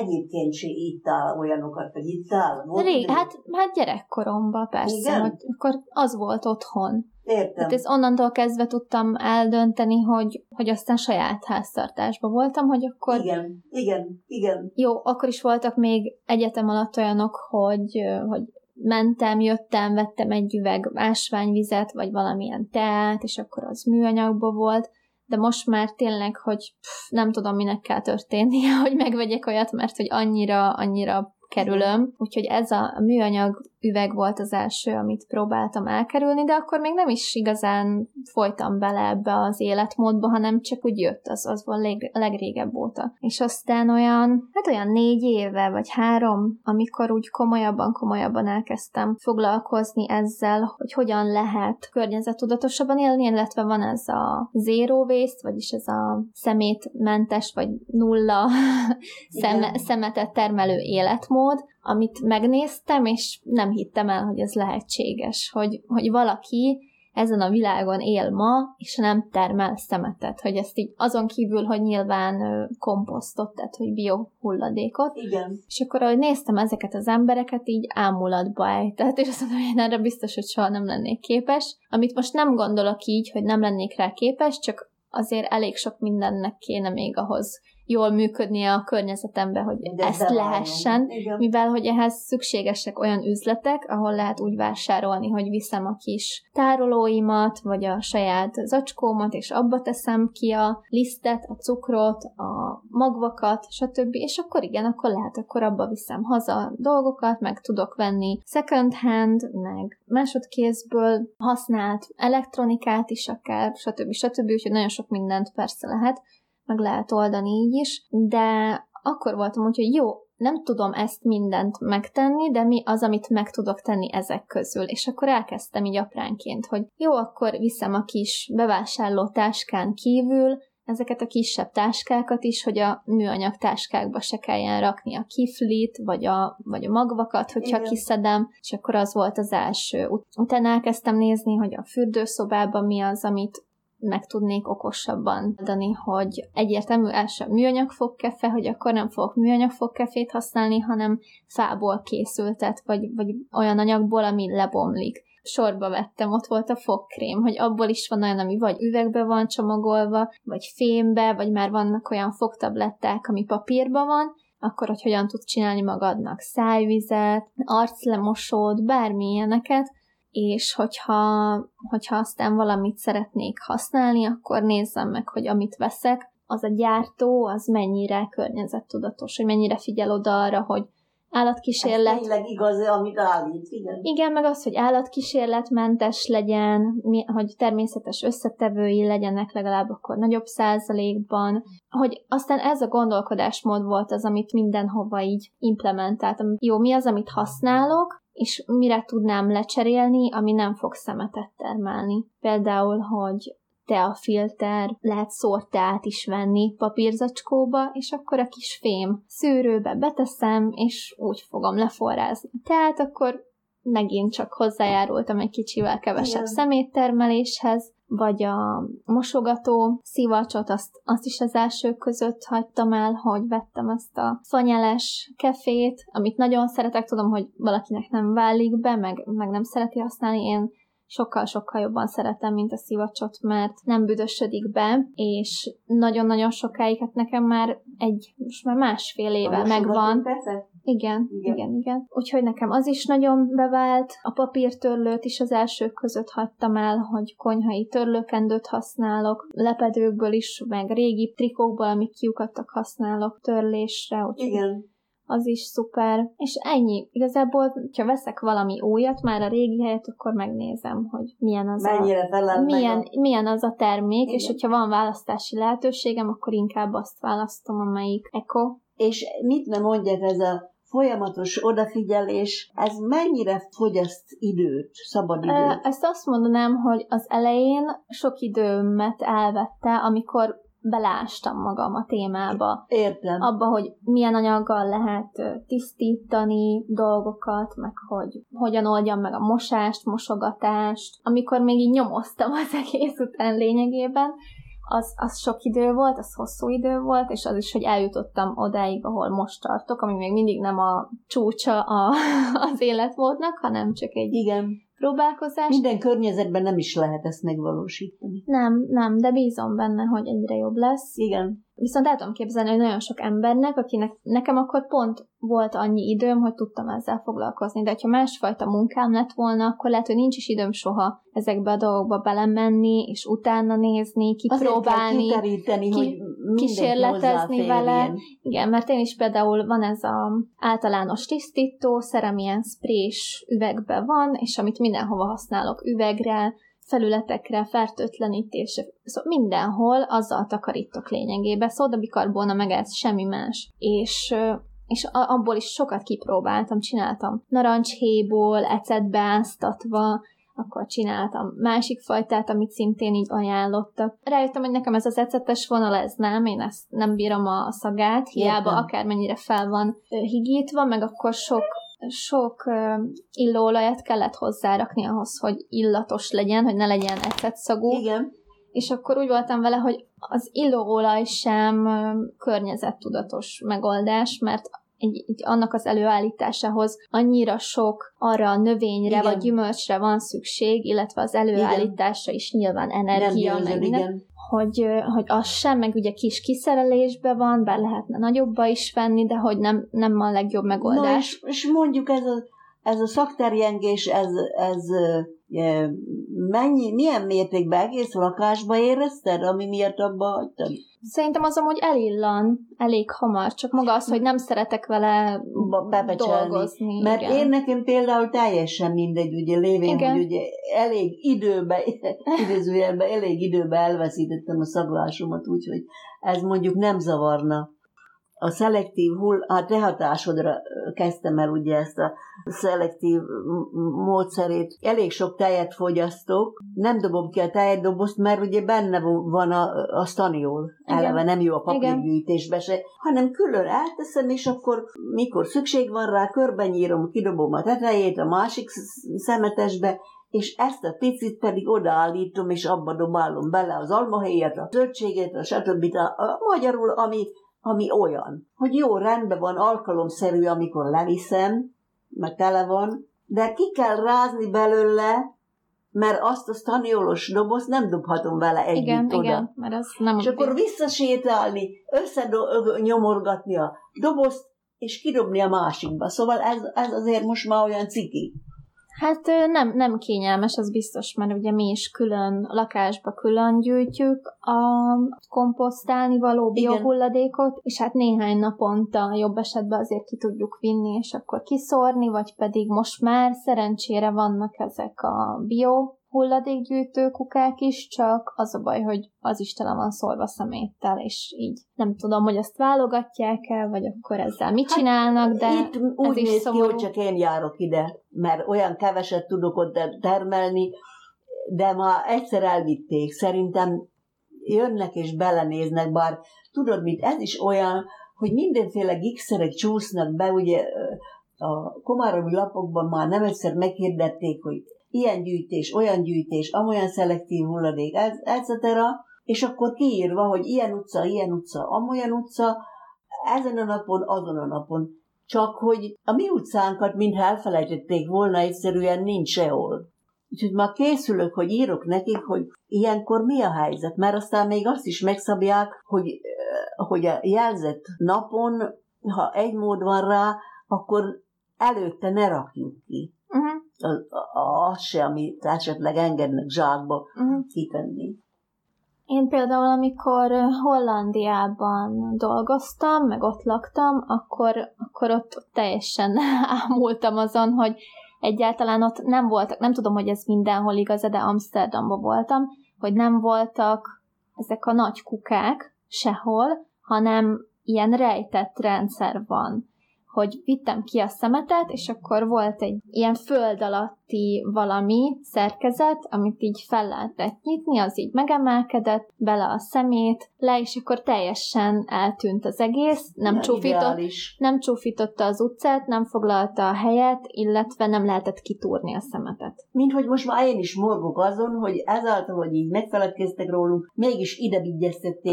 egyébként se ittál olyanokat, hogy ittál? Rég, hát, hát gyerekkoromban persze, Igen? hogy akkor az volt otthon. Értem. Tehát ez onnantól kezdve tudtam eldönteni, hogy, hogy aztán saját háztartásban voltam, hogy akkor... Igen, igen, igen. Jó, akkor is voltak még egyetem alatt olyanok, hogy, hogy mentem, jöttem, vettem egy üveg ásványvizet, vagy valamilyen teát, és akkor az műanyagból volt, de most már tényleg, hogy pff, nem tudom, minek kell történnie, <laughs> hogy megvegyek olyat, mert hogy annyira, annyira kerülöm, úgyhogy ez a műanyag üveg volt az első, amit próbáltam elkerülni, de akkor még nem is igazán folytam bele ebbe az életmódba, hanem csak úgy jött, az, az volt leg, legrégebb óta. És aztán olyan, hát olyan négy éve, vagy három, amikor úgy komolyabban, komolyabban elkezdtem foglalkozni ezzel, hogy hogyan lehet környezettudatosabban élni, illetve van ez a zero waste, vagyis ez a szemétmentes, vagy nulla <laughs> szem, szemetet termelő életmód, amit megnéztem, és nem hittem el, hogy ez lehetséges, hogy, hogy valaki ezen a világon él ma, és nem termel szemetet, hogy ezt így azon kívül, hogy nyilván komposztot, tehát hogy biohulladékot. Igen. És akkor, ahogy néztem ezeket az embereket, így ámulatba ejtett, és azt mondom, hogy én erre biztos, hogy soha nem lennék képes. Amit most nem gondolok így, hogy nem lennék rá képes, csak azért elég sok mindennek kéne még ahhoz jól működnie a környezetembe, hogy De ezt lehessen, mivel hogy ehhez szükségesek olyan üzletek, ahol lehet úgy vásárolni, hogy viszem a kis tárolóimat, vagy a saját zacskómat, és abba teszem ki a lisztet, a cukrot, a magvakat, stb. És akkor igen, akkor lehet, akkor abba viszem haza dolgokat, meg tudok venni second hand, meg másodkézből használt elektronikát is akár, stb. stb. Úgyhogy nagyon sok mindent persze lehet meg lehet oldani így is, de akkor voltam úgy, hogy jó, nem tudom ezt mindent megtenni, de mi az, amit meg tudok tenni ezek közül. És akkor elkezdtem így apránként, hogy jó, akkor viszem a kis bevásárló táskán kívül ezeket a kisebb táskákat is, hogy a műanyag táskákba se kelljen rakni a kiflit, vagy a, vagy a magvakat, hogyha Igen. kiszedem, és akkor az volt az első. Utána elkezdtem nézni, hogy a fürdőszobában mi az, amit meg tudnék okosabban adani, hogy egyértelmű első műanyag fogkefe, hogy akkor nem fogok műanyag fogkefét használni, hanem fából készültet, vagy, vagy olyan anyagból, ami lebomlik. Sorba vettem, ott volt a fogkrém, hogy abból is van olyan, ami vagy üvegbe van csomagolva, vagy fémbe, vagy már vannak olyan fogtabletták, ami papírba van, akkor hogy hogyan tudsz csinálni magadnak szájvizet, arclemosót, bármilyeneket, és hogyha, hogyha aztán valamit szeretnék használni, akkor nézzem meg, hogy amit veszek, az a gyártó, az mennyire környezettudatos, hogy mennyire figyel oda arra, hogy állatkísérlet... Ez tényleg igaz, amit állít, igen. Igen, meg az, hogy állatkísérletmentes legyen, hogy természetes összetevői legyenek legalább akkor nagyobb százalékban, hogy aztán ez a gondolkodásmód volt az, amit mindenhova így implementáltam. Jó, mi az, amit használok, és mire tudnám lecserélni, ami nem fog szemetet termelni. Például, hogy teafilter, lehet szórteát is venni papírzacskóba, és akkor a kis fém szűrőbe beteszem, és úgy fogom leforrázni. Tehát akkor megint csak hozzájárultam egy kicsivel kevesebb Igen. szeméttermeléshez, vagy a mosogató szivacsot, azt, azt is az elsők között hagytam el, hogy vettem ezt a szanyeles kefét, amit nagyon szeretek, tudom, hogy valakinek nem válik be, meg, meg nem szereti használni, én sokkal-sokkal jobban szeretem, mint a szivacsot, mert nem büdösödik be, és nagyon-nagyon sokáig, hát nekem már egy, most már másfél éve a megvan. Igen, igen, igen, igen. Úgyhogy nekem az is nagyon bevált. A papírtörlőt is az elsők között hagytam el, hogy konyhai törlőkendőt használok, lepedőkből is, meg régi trikókból, amik kiukadtak használok törlésre. Úgyhogy igen az is szuper, és ennyi. Igazából, ha veszek valami újat, már a régi helyet, akkor megnézem, hogy milyen az Mennyire a, milyen, a... milyen az a termék, Igen. és hogyha van választási lehetőségem, akkor inkább azt választom, amelyik eko. És mit nem mondják ez a folyamatos odafigyelés, ez mennyire fogyaszt időt, szabad időt? Ezt azt mondanám, hogy az elején sok időmet elvette, amikor belástam magam a témába. Értem. Abba, hogy milyen anyaggal lehet tisztítani dolgokat, meg hogy hogyan oldjam meg a mosást, mosogatást. Amikor még így nyomoztam az egész után lényegében, az, az sok idő volt, az hosszú idő volt, és az is, hogy eljutottam odáig, ahol most tartok, ami még mindig nem a csúcsa a, <laughs> az életmódnak, hanem csak egy Igen. Próbálkozás. Minden környezetben nem is lehet ezt megvalósítani. Nem, nem, de bízom benne, hogy egyre jobb lesz. Igen. Viszont el tudom képzelni, hogy nagyon sok embernek, akinek nekem akkor pont volt annyi időm, hogy tudtam ezzel foglalkozni, de ha másfajta munkám lett volna, akkor lehet, hogy nincs is időm soha ezekbe a dolgokba belemenni, és utána nézni, kipróbálni, ki, hogy kísérletezni vele. Igen, mert én is például van ez a általános tisztító, szerem ilyen sprés üvegbe van, és amit mindenhova használok üvegre, felületekre, fertőtlenítésre, szóval mindenhol azzal takarítok lényegében, szódabikarbóna meg ez semmi más. És és abból is sokat kipróbáltam, csináltam narancshéból, ecetbe áztatva, akkor csináltam másik fajtát, amit szintén így ajánlottak. Rájöttem, hogy nekem ez az ecetes vonal, ez nem, én ezt nem bírom a szagát, hiába Értem. akármennyire fel van higítva, meg akkor sok sok illóolajat kellett hozzárakni ahhoz, hogy illatos legyen, hogy ne legyen ecetszagú. Igen. És akkor úgy voltam vele, hogy az illóolaj sem környezettudatos megoldás, mert egy, egy, annak az előállításához annyira sok arra a növényre igen. vagy gyümölcsre van szükség, illetve az előállításra is nyilván energia, nem meg igen. Hogy, hogy az sem, meg ugye kis kiszerelésbe van, bár lehetne nagyobba is venni, de hogy nem, nem a legjobb megoldás. Na és, és mondjuk ez a, ez a szakterjengés, ez, ez mennyi, milyen mértékben egész lakásba érezted, ami miatt abba hagytad? Szerintem az amúgy elillan elég hamar, csak maga az, hogy nem szeretek vele Bebecselni. dolgozni. Mert igen. én nekem például teljesen mindegy, ugye lévén, igen. hogy ugye elég időbe, <laughs> idézőjelben elég időbe elveszítettem a szaglásomat, úgyhogy ez mondjuk nem zavarna a szelektív hull, a te hatásodra kezdtem el ugye ezt a szelektív módszerét. Elég sok tejet fogyasztok, nem dobom ki a tejetdobozt, mert ugye benne van a, a staniol, eleve nem jó a papírgyűjtésbe se, hanem külön elteszem, és akkor mikor szükség van rá, körbenyírom, kidobom a tetejét a másik szemetesbe, és ezt a picit pedig odaállítom, és abba dobálom bele az almahéjat, a zöldséget, a stb. A, a magyarul, ami ami olyan, hogy jó, rendben van, alkalomszerű, amikor leviszem, mert tele van, de ki kell rázni belőle, mert azt a staniolos dobozt nem dobhatom vele együtt igen, oda. Igen, mert az nem És akkor visszasétálni, összenyomorgatni a dobozt, és kidobni a másikba. Szóval ez, ez azért most már olyan ciki. Hát nem, nem kényelmes, az biztos, mert ugye mi is külön lakásba külön gyűjtjük a komposztálni való biohulladékot, és hát néhány naponta jobb esetben azért ki tudjuk vinni, és akkor kiszórni, vagy pedig most már szerencsére vannak ezek a bio hulladékgyűjtő kukák is, csak az a baj, hogy az is tele van szólva szeméttel, és így nem tudom, hogy azt válogatják el, vagy akkor ezzel mit hát, csinálnak, de itt úgy ez is néz ki, hogy csak én járok ide, mert olyan keveset tudok ott termelni, de ma egyszer elvitték. Szerintem jönnek és belenéznek, bár tudod mit, ez is olyan, hogy mindenféle gigszerek csúsznak be, ugye a komáromi lapokban már nem egyszer meghirdették, hogy ilyen gyűjtés, olyan gyűjtés, amolyan szelektív hulladék, etc. És akkor kiírva, hogy ilyen utca, ilyen utca, amolyan utca, ezen a napon, azon a napon. Csak hogy a mi utcánkat, mintha elfelejtették volna, egyszerűen nincs sehol. Úgyhogy már készülök, hogy írok nekik, hogy ilyenkor mi a helyzet, mert aztán még azt is megszabják, hogy, eh, hogy a jelzett napon, ha egy mód van rá, akkor előtte ne rakjuk ki. Uh-huh az, az se, amit esetleg engednek zsákba uh-huh. kitenni. Én például, amikor Hollandiában dolgoztam, meg ott laktam, akkor, akkor ott teljesen <laughs> ámultam azon, hogy egyáltalán ott nem voltak, nem tudom, hogy ez mindenhol igaz, de Amsterdamban voltam, hogy nem voltak ezek a nagy kukák sehol, hanem ilyen rejtett rendszer van hogy vittem ki a szemetet, és akkor volt egy ilyen föld alatti valami szerkezet, amit így fel lehetett nyitni, az így megemelkedett, bele a szemét, le, és akkor teljesen eltűnt az egész, nem, csúfított, nem csúfította az utcát, nem foglalta a helyet, illetve nem lehetett kitúrni a szemetet. Mint hogy most már én is morgok azon, hogy ezáltal, hogy így megfeledkeztek rólunk, mégis ide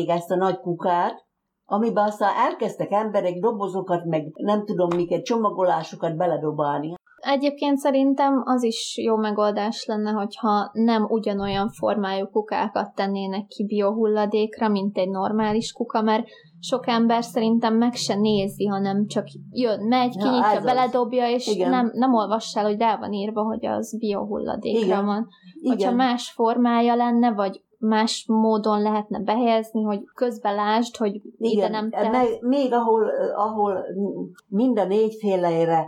ezt a nagy kukát, amiben aztán elkezdtek emberek dobozokat, meg nem tudom miket, csomagolásokat beledobálni. Egyébként szerintem az is jó megoldás lenne, hogyha nem ugyanolyan formájú kukákat tennének ki biohulladékra, mint egy normális kuka, mert sok ember szerintem meg se nézi, hanem csak jön, megy, kinyitja, ja, beledobja, és nem, nem olvass el, hogy rá van írva, hogy az biohulladékra Igen. van. Igen. Hogyha más formája lenne, vagy más módon lehetne behelyezni, hogy közben lásd, hogy Igen, ide nem te... Meg, még ahol, ahol mind a négyfélére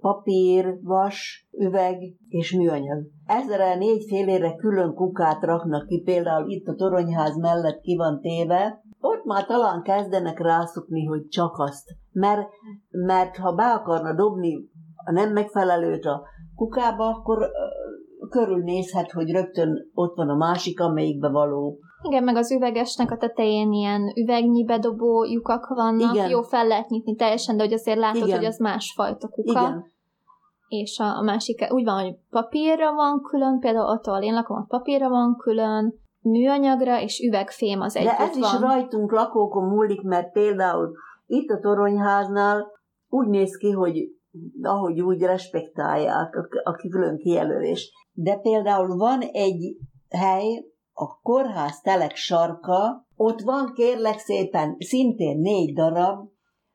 papír, vas, üveg és műanyag. Ezre négyfélére külön kukát raknak ki, például itt a toronyház mellett ki van téve, ott már talán kezdenek rászokni, hogy csak azt. Mert, mert ha be akarna dobni a nem megfelelőt a kukába, akkor körülnézhet, hogy rögtön ott van a másik, amelyikbe való. Igen, meg az üvegesnek a tetején ilyen üvegnyi bedobó lyukak vannak, Igen. jó fel lehet nyitni teljesen, de hogy azért látod, Igen. hogy az másfajta kuka. Igen. És a, a másik, úgy van, hogy papírra van külön, például ott, ahol én lakom, ott papírra van külön, műanyagra és üvegfém az együtt De ez van. is rajtunk lakókon múlik, mert például itt a toronyháznál úgy néz ki, hogy ahogy úgy respektálják a, a külön kijelölés. De például van egy hely, a kórház telek sarka, ott van kérlek szépen szintén négy darab,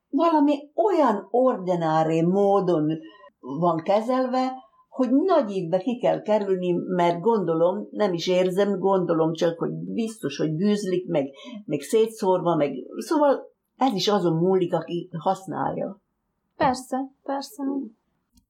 valami olyan ordinári módon van kezelve, hogy nagy évbe ki kell kerülni, mert gondolom, nem is érzem, gondolom csak, hogy biztos, hogy bűzlik, meg, meg szétszórva, meg szóval ez is azon múlik, aki használja. Persze, persze.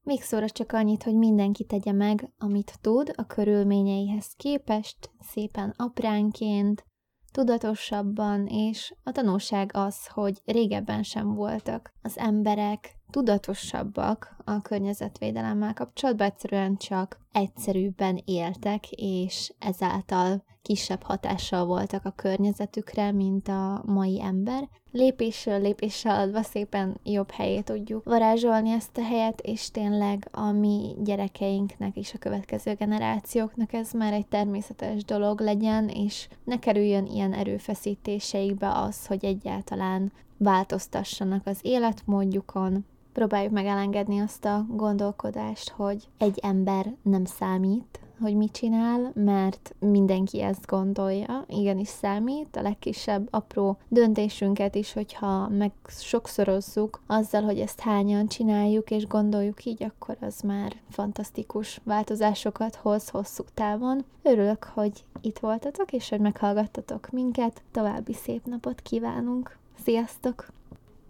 Még szóra csak annyit, hogy mindenki tegye meg, amit tud a körülményeihez képest, szépen apránként, tudatosabban, és a tanulság az, hogy régebben sem voltak az emberek tudatosabbak a környezetvédelemmel kapcsolatban, egyszerűen csak egyszerűbben éltek, és ezáltal kisebb hatással voltak a környezetükre, mint a mai ember. Lépésről lépésre adva szépen jobb helyé tudjuk varázsolni ezt a helyet, és tényleg a mi gyerekeinknek és a következő generációknak ez már egy természetes dolog legyen, és ne kerüljön ilyen erőfeszítéseikbe az, hogy egyáltalán változtassanak az életmódjukon, próbáljuk meg elengedni azt a gondolkodást, hogy egy ember nem számít, hogy mit csinál, mert mindenki ezt gondolja, igenis számít, a legkisebb apró döntésünket is, hogyha meg sokszorozzuk azzal, hogy ezt hányan csináljuk és gondoljuk így, akkor az már fantasztikus változásokat hoz hosszú távon. Örülök, hogy itt voltatok, és hogy meghallgattatok minket, további szép napot kívánunk! Sziasztok!